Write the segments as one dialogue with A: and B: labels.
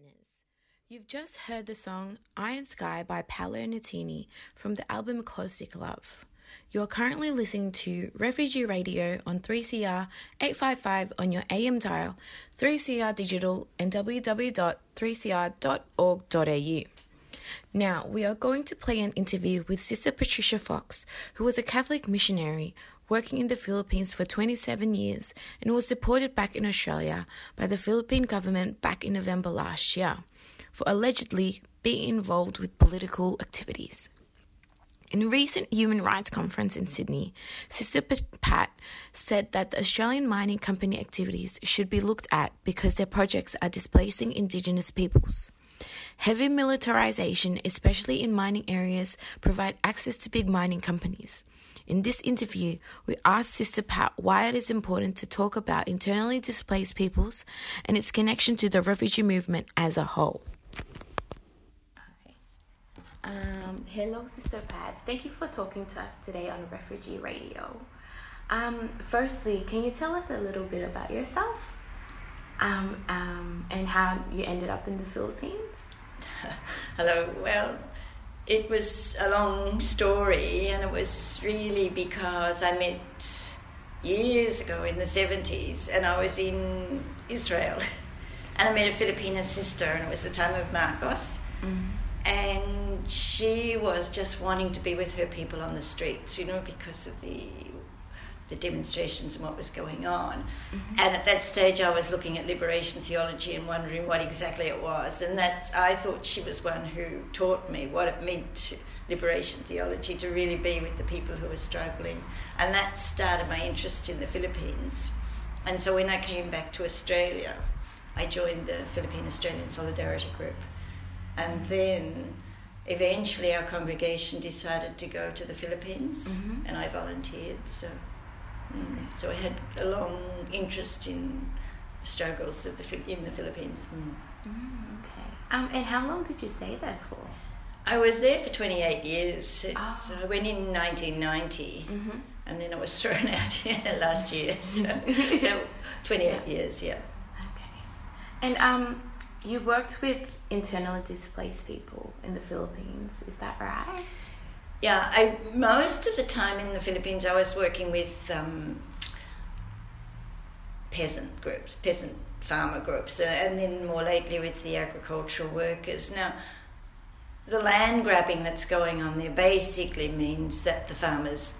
A: listeners. You've just heard the song Iron Sky by Paolo Nutini from the album Caustic Love. You are currently listening to Refugee Radio on 3CR 855 on your AM dial, 3CR Digital, and www.3cr.org.au. Now, we are going to play an interview with Sister Patricia Fox, who was a Catholic missionary working in the Philippines for 27 years and was deported back in Australia by the Philippine government back in November last year for allegedly being involved with political activities. In a recent human rights conference in Sydney, Sister Pat said that the Australian mining company activities should be looked at because their projects are displacing Indigenous peoples. Heavy militarization, especially in mining areas, provide access to big mining companies. In this interview, we asked Sister Pat why it is important to talk about internally displaced peoples and its connection to the refugee movement as a whole. Um, hello, Sister Pat. Thank you for talking to us today on Refugee Radio. Um, firstly, can you tell us a little bit about yourself um, um, and how you ended up in the Philippines?
B: Hello. Well, it was a long story, and it was really because I met years ago in the 70s, and I was in Israel, and I met a Filipino sister, and it was the time of Marcos. Mm-hmm and she was just wanting to be with her people on the streets, you know, because of the the demonstrations and what was going on. Mm-hmm. And at that stage, I was looking at liberation theology and wondering what exactly it was. And that's I thought she was one who taught me what it meant to liberation theology to really be with the people who were struggling. And that started my interest in the Philippines. And so when I came back to Australia, I joined the Philippine Australian Solidarity Group and then eventually our congregation decided to go to the Philippines, mm-hmm. and I volunteered. So, mm, so I had a long interest in struggles of the in the Philippines.
A: Mm. Mm, okay. Um, and how long did you stay there for?
B: I was there for 28 years. Oh. So I went in 1990, mm-hmm. and then I was thrown out last year. So, so 28 yeah. years, yeah.
A: Okay. And um, you worked with internally displaced people in the Philippines, is that right?
B: Yeah, I most of the time in the Philippines I was working with um, peasant groups, peasant farmer groups, uh, and then more lately with the agricultural workers. Now, the land grabbing that's going on there basically means that the farmers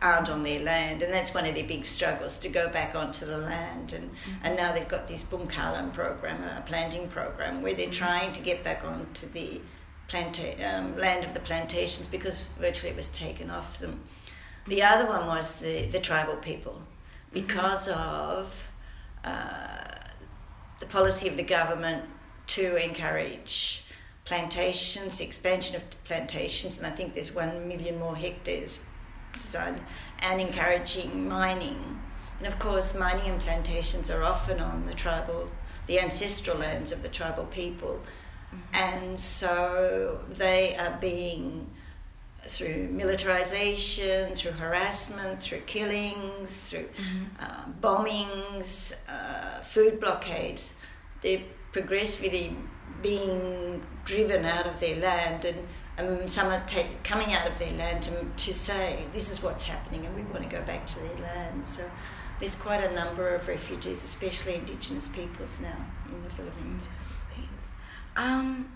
B: aren't on their land, and that's one of their big struggles to go back onto the land. And, mm-hmm. and now they've got this Bungkalan program, a planting program, where they're mm-hmm. trying to get back onto the planta- um, land of the plantations because virtually it was taken off them. The other one was the, the tribal people mm-hmm. because of uh, the policy of the government to encourage plantations, the expansion of plantations, and I think there's one million more hectares design and encouraging mining. And of course, mining and plantations are often on the tribal, the ancestral lands of the tribal people. Mm-hmm. And so they are being, through militarization, through harassment, through killings, through mm-hmm. uh, bombings, uh, food blockades, they're progressively being driven out of their land. And um, some are take, coming out of their land to, to say this is what's happening and we want to go back to their land. So there's quite a number of refugees, especially Indigenous peoples now in the Philippines.
A: Um,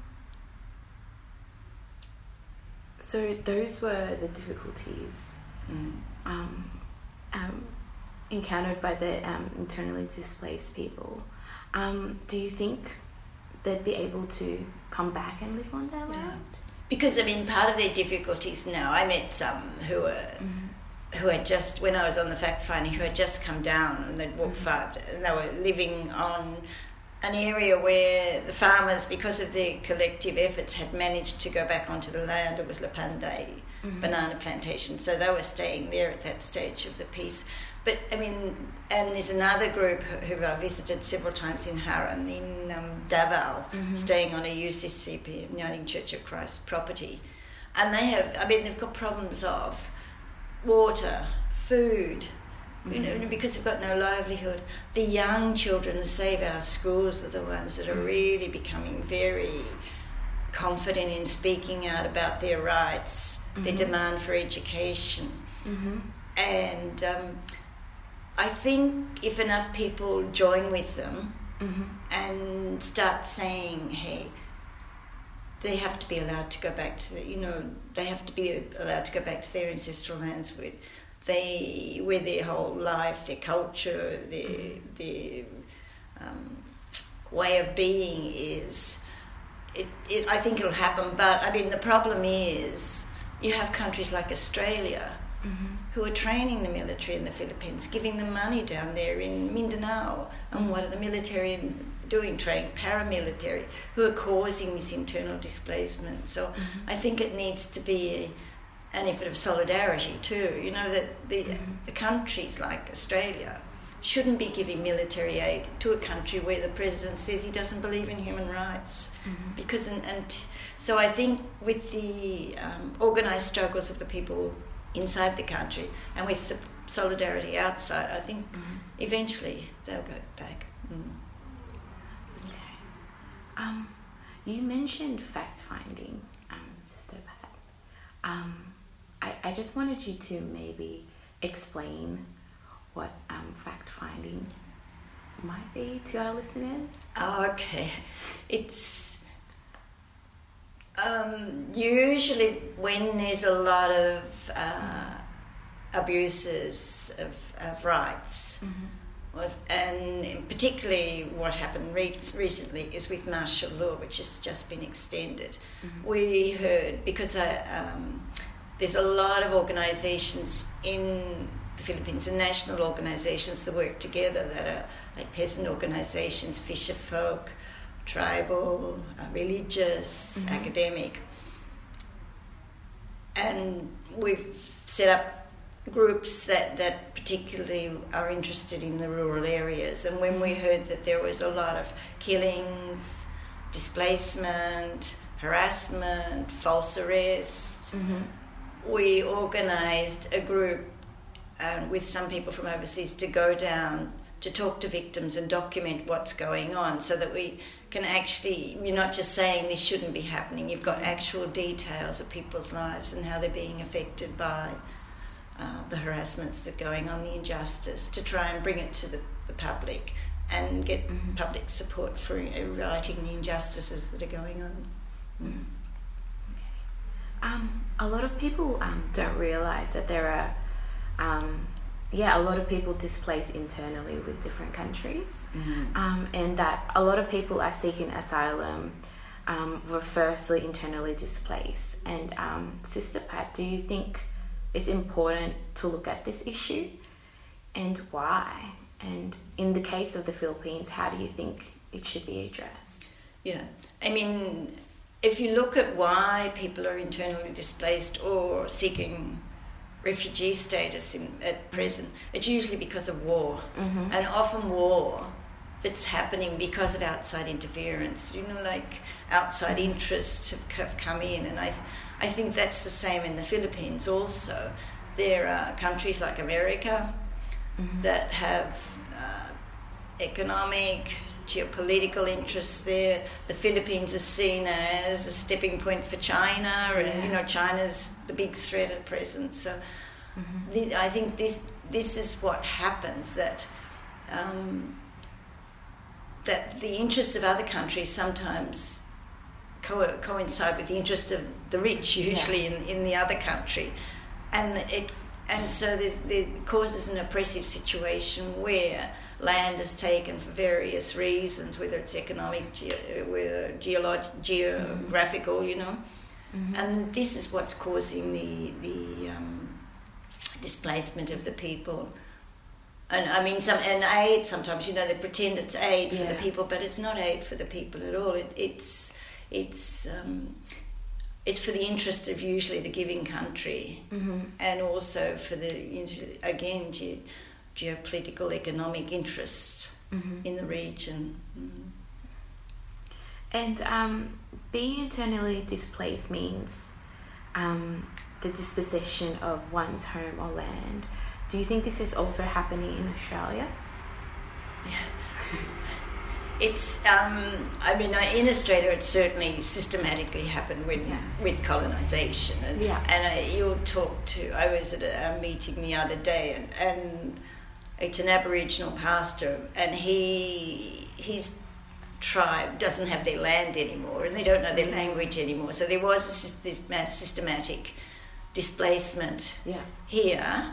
A: so those were the difficulties mm. um, um, encountered by the um, internally displaced people. Um, do you think they'd be able to come back and live on their land?
B: because I mean, part of their difficulties now. I met some who were. Mm-hmm. Who had just, when I was on the fact finding, who had just come down and they'd walked mm-hmm. far, and they were living on an area where the farmers, because of their collective efforts, had managed to go back onto the land. It was Lapanday mm-hmm. banana plantation, so they were staying there at that stage of the peace. But I mean, and there's another group who I visited several times in Haran, in um, Davao, mm-hmm. staying on a UCCP, United Church of Christ property. And they have, I mean, they've got problems of water, food, You know, because they've got no livelihood. The young children that save our schools are the ones that are really becoming very confident in speaking out about their rights, their demand for education.
A: Mm-hmm.
B: And um, I think if enough people join with them
A: Mm-hmm.
B: and start saying, hey, they have to be allowed to go back to the, you know, they have to be allowed to go back to their ancestral lands where they, where their whole life, their culture, their, their um, way of being is. It, it, I think it'll happen, but I mean, the problem is you have countries like Australia
A: Mm-hmm.
B: who are training the military in the Philippines, giving them money down there in Mindanao. And what are the military doing? Training paramilitary, who are causing this internal displacement. So I think it needs to be a, an effort of solidarity too. You know, that the, the countries like Australia shouldn't be giving military aid to a country where the president says he doesn't believe in human rights. Because, and, and so I think with the um, organised struggles of the people inside the country and with solidarity outside, I think eventually they'll go back. Mm.
A: Okay. Um, you mentioned fact finding, um, Sister Pat. Um, I, I just wanted you to maybe explain what um, fact finding might be to our listeners.
B: Okay, it's um, usually when there's a lot of uh, abuses of, of rights, with, and particularly what happened re- recently is with martial law, which has just been extended. We heard because uh, um, there's a lot of organisations in the Philippines and national organisations that work together that are like peasant organisations, fisher folk, tribal, uh, religious,
A: Mhm.
B: academic. And we've set up groups that, that particularly are interested in the rural areas. And when we heard that there was a lot of killings, displacement, harassment, false arrest,
A: Mm-hmm.
B: We organised a group um, with some people from overseas to go down to talk to victims and document what's going on so that we can actually, you're not just saying this shouldn't be happening, you've got actual details of people's lives and how they're being affected by uh, the harassments that are going on, the injustice, to try and bring it to the, the public and get
A: Mhm.
B: public support for uh, righting the injustices that are going on. Mm.
A: Um, a lot of people um, don't realize that there are, um, yeah, a lot of people displaced internally with different countries, um, and that a lot of people are seeking asylum um, were firstly internally displaced. And um, Sister Pat, do you think it's important to look at this issue, and why? And in the case of the Philippines, how do you think it should be addressed?
B: Yeah, I mean, if you look at why people are internally displaced or seeking refugee status in, at present, it's usually because of war,
A: Mm-hmm.
B: and often war that's happening because of outside interference. You know, like outside interests have, have come in, and I, I think that's the same in the Philippines also. There are countries like America
A: Mm-hmm.
B: that have uh, economic, geopolitical interests there. The Philippines is seen as a stepping point for China, and
A: Yeah.
B: you know China's the big threat at present. So
A: Mm-hmm.
B: the, I think this this is what happens that. Um, that the interests of other countries sometimes co- coincide with the interest of the rich, usually in, in the other country, and it and so there's, there causes an oppressive situation where land is taken for various reasons, whether it's economic, ge- whether geolog- geographical, you know,
A: Mm-hmm.
B: and this is what's causing the the um, displacement of the people. And I mean, some and aid. Sometimes you know they pretend it's aid for the people, but it's not aid for the people at all. It, it's it's um, it's for the interest of usually the giving country,
A: Mm-hmm.
B: and also for the again ge- geopolitical economic interests
A: Mm-hmm.
B: in the region. Mm.
A: And um, being internally displaced means um, the dispossession of one's home or land. Do you think this is also happening in Australia?
B: Yeah. It's, um, I mean, in Australia, it certainly systematically happened with
A: Yeah.
B: with colonisation. And,
A: Yeah.
B: and I, you'll talk to. I was at a, a meeting the other day, and, and it's an Aboriginal pastor, and he his tribe doesn't have their land anymore, and they don't know their language anymore. So there was this, this mass systematic displacement
A: Yeah.
B: here.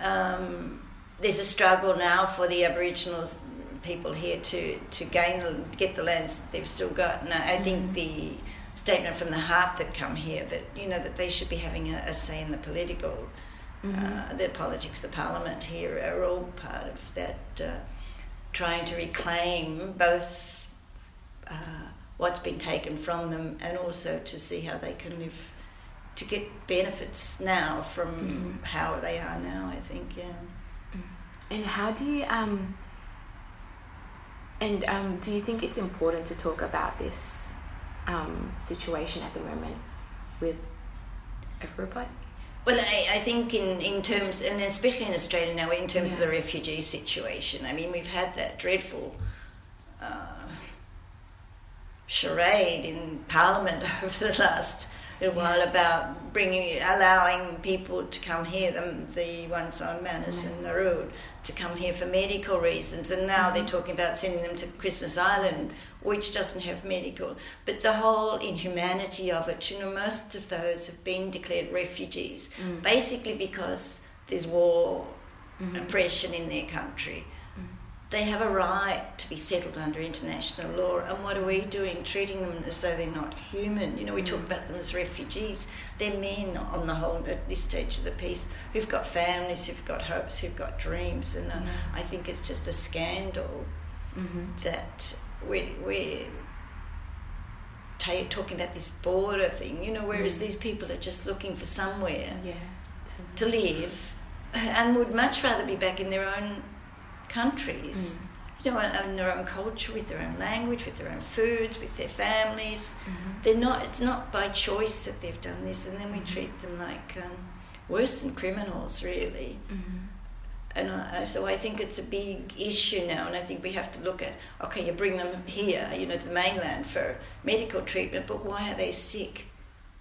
B: Um, there's a struggle now for the Aboriginals people here to, to gain the, get the lands they've still got. And I I think
A: Mhm.
B: the statement from the heart that come here that you know that they should be having a, a say in the political,
A: Mhm.
B: uh, the politics, the parliament here are all part of that, uh, trying to reclaim both uh, what's been taken from them and also to see how they can live to get benefits now from
A: Mhm.
B: how they are now. I think, yeah.
A: And how do you um and um do you think it's important to talk about this um situation at the moment with everybody?
B: Well, I, I think in, in terms, and especially in Australia now, in terms of the refugee situation, I mean, we've had that dreadful uh, charade in Parliament over the last little while about bringing, allowing people to come here, the, the ones on Manus and Nauru, to come here for medical reasons, and now they're
A: Mhm.
B: talking about sending them to Christmas Island, which doesn't have medical. But the whole inhumanity of it, you know, most of those have been declared refugees,
A: Mm.
B: basically because there's war,
A: Mhm.
B: oppression in their country.
A: Mm.
B: They have a right to be settled under international law, and what are we doing? Treating them as though they're not human. You know, we talk
A: Mm.
B: about them as refugees. They're men on the whole at this stage of the piece who've got families, who've got hopes, who've got dreams, and uh, I think it's just a scandal
A: Mhm.
B: that we we're ta- talking about this border thing. You know, whereas
A: Mm.
B: these people are just looking for somewhere
A: Yeah.
B: to live and would much rather be back in their own countries,
A: Mm.
B: you know, in their own culture, with their own language, with their own foods, with their families.
A: Mhm.
B: They're not. It's not by choice that they've done this, and then we
A: Mhm.
B: treat them like um, worse than criminals, really.
A: Mhm.
B: And I, so I think it's a big issue now, and I think we have to look at okay, you bring them here, you know, the mainland for medical treatment, but why are they sick?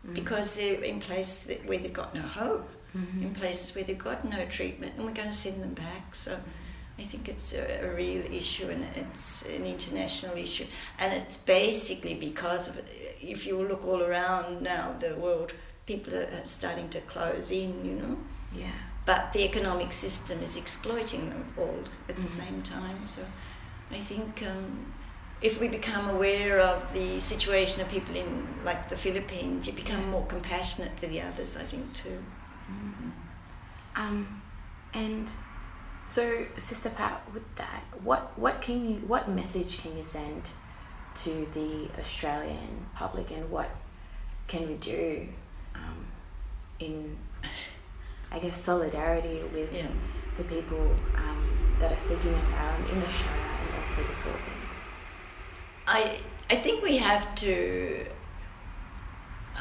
A: Mhm.
B: Because they're in places where they've got no hope
A: Mhm.
B: in places where they've got no treatment, and we're going to send them back. So I think it's a, a real issue, and it's an international issue, and it's basically because of if you look all around now, the world, people are starting to close in, you know,
A: Yeah.
B: But the economic system is exploiting them all at
A: Mhm.
B: the same time. So I think. Um, if we become aware of the situation of people in like the Philippines, you become
A: Yeah.
B: more compassionate to the others, I think, too.
A: Mhm. Um, and so, Sister Pat, with that, what what can you what message can you send to the Australian public, and what can we do um, in, I guess, solidarity with
B: Yeah.
A: the people um, that are seeking asylum in Australia and also the Philippines?
B: I I think we have to uh,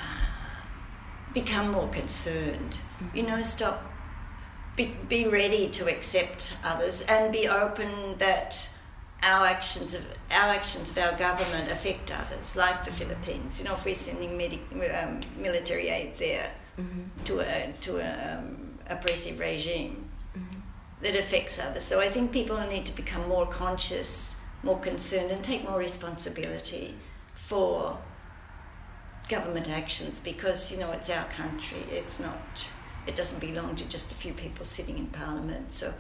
B: become more concerned. You know, stop. Be, be ready to accept others and be open that our actions of our actions of our government affect others, like the Philippines. You know, if we're sending medi- um, military aid there
A: Mm-hmm.
B: to a to a um, oppressive regime,
A: Mm-hmm.
B: that affects others. So I think people need to become more conscious, more concerned, and take more responsibility for government actions because you know it's our country. It's not. It doesn't belong to just a few people sitting in parliament. So.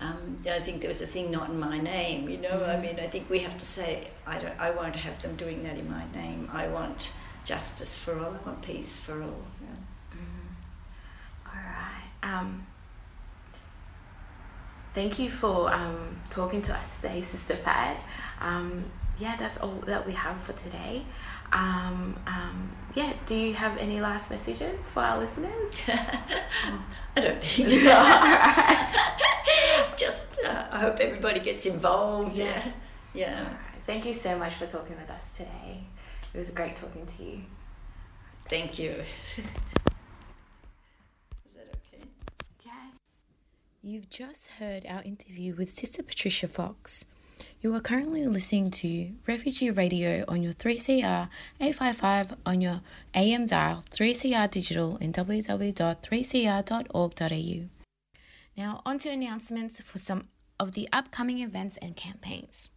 B: Um, I think there was a thing not in my name, you know. I
A: Mhm.
B: mean, I think we have to say, I don't, I won't have them doing that in my name. I want justice for all. I want peace for all. Yeah.
A: Mm-hmm. All right. Um, thank you for um, talking to us today, Sister Pat. Um, yeah, that's all that we have for today. Um, um, yeah, do you have any last messages for our listeners?
B: I don't think.
A: Alright.
B: Just, uh, I hope everybody gets involved.
A: Yeah.
B: Yeah. Yeah.
A: Right. Thank you so much for talking with us today. It was great talking to you.
B: Thank you.
A: You've just heard our interview with Sister Patricia Fox. You are currently listening to Refugee Radio on your 3CR 855 on your AM dial, 3CR digital, and www.3cr.org.au. Now, on to announcements for some of the upcoming events and campaigns.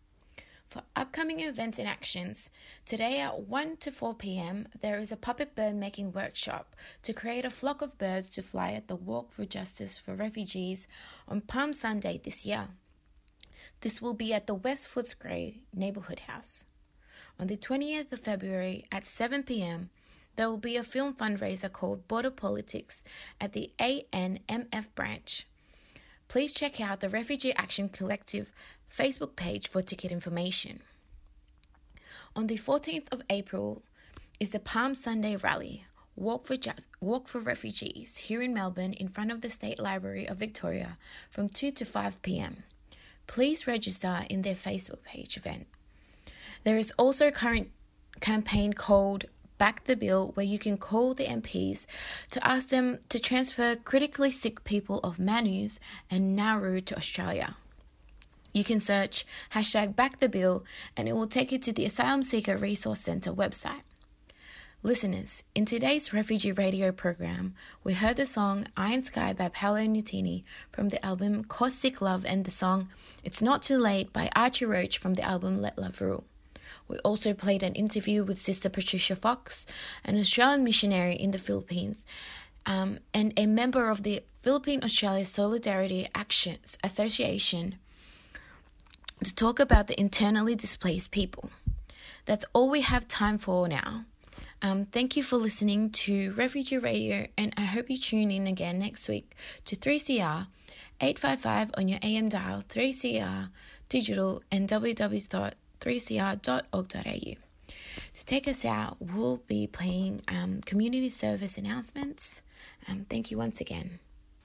A: For upcoming events and actions, today at 1 to 4 pm, there is a puppet bird making workshop to create a flock of birds to fly at the Walk for Justice for Refugees on Palm Sunday this year. This will be at the West Footscray Neighbourhood House. On the 20th of February at 7 pm, there will be a film fundraiser called Border Politics at the ANMF branch. Please check out the Refugee Action Collective Facebook page for ticket information. On the 14th of April is the Palm Sunday Rally, Walk for, Just, Walk for Refugees, here in Melbourne in front of the State Library of Victoria from 2 to 5 pm. Please register in their Facebook page event. There is also a current campaign called Back the Bill where you can call the MPs to ask them to transfer critically sick people of Manus and Nauru to Australia. You can search hashtag back the bill and it will take you to the Asylum Seeker Resource Centre website. Listeners, in today's Refugee Radio program, we heard the song Iron Sky by Paolo Nutini from the album Caustic Love and the song It's Not Too Late by Archie Roach from the album Let Love Rule. We also played an interview with Sister Patricia Fox, an Australian missionary in the Philippines, um, and a member of the Philippine Australia Solidarity Actions Association to talk about the internally displaced people. That's all we have time for now. Um, thank you for listening to Refugee Radio, and I hope you tune in again next week to 3CR 855 on your AM dial, 3CR digital, and www.3cr.org.au. To take us out, we'll be playing um, community service announcements. Um, thank you once again.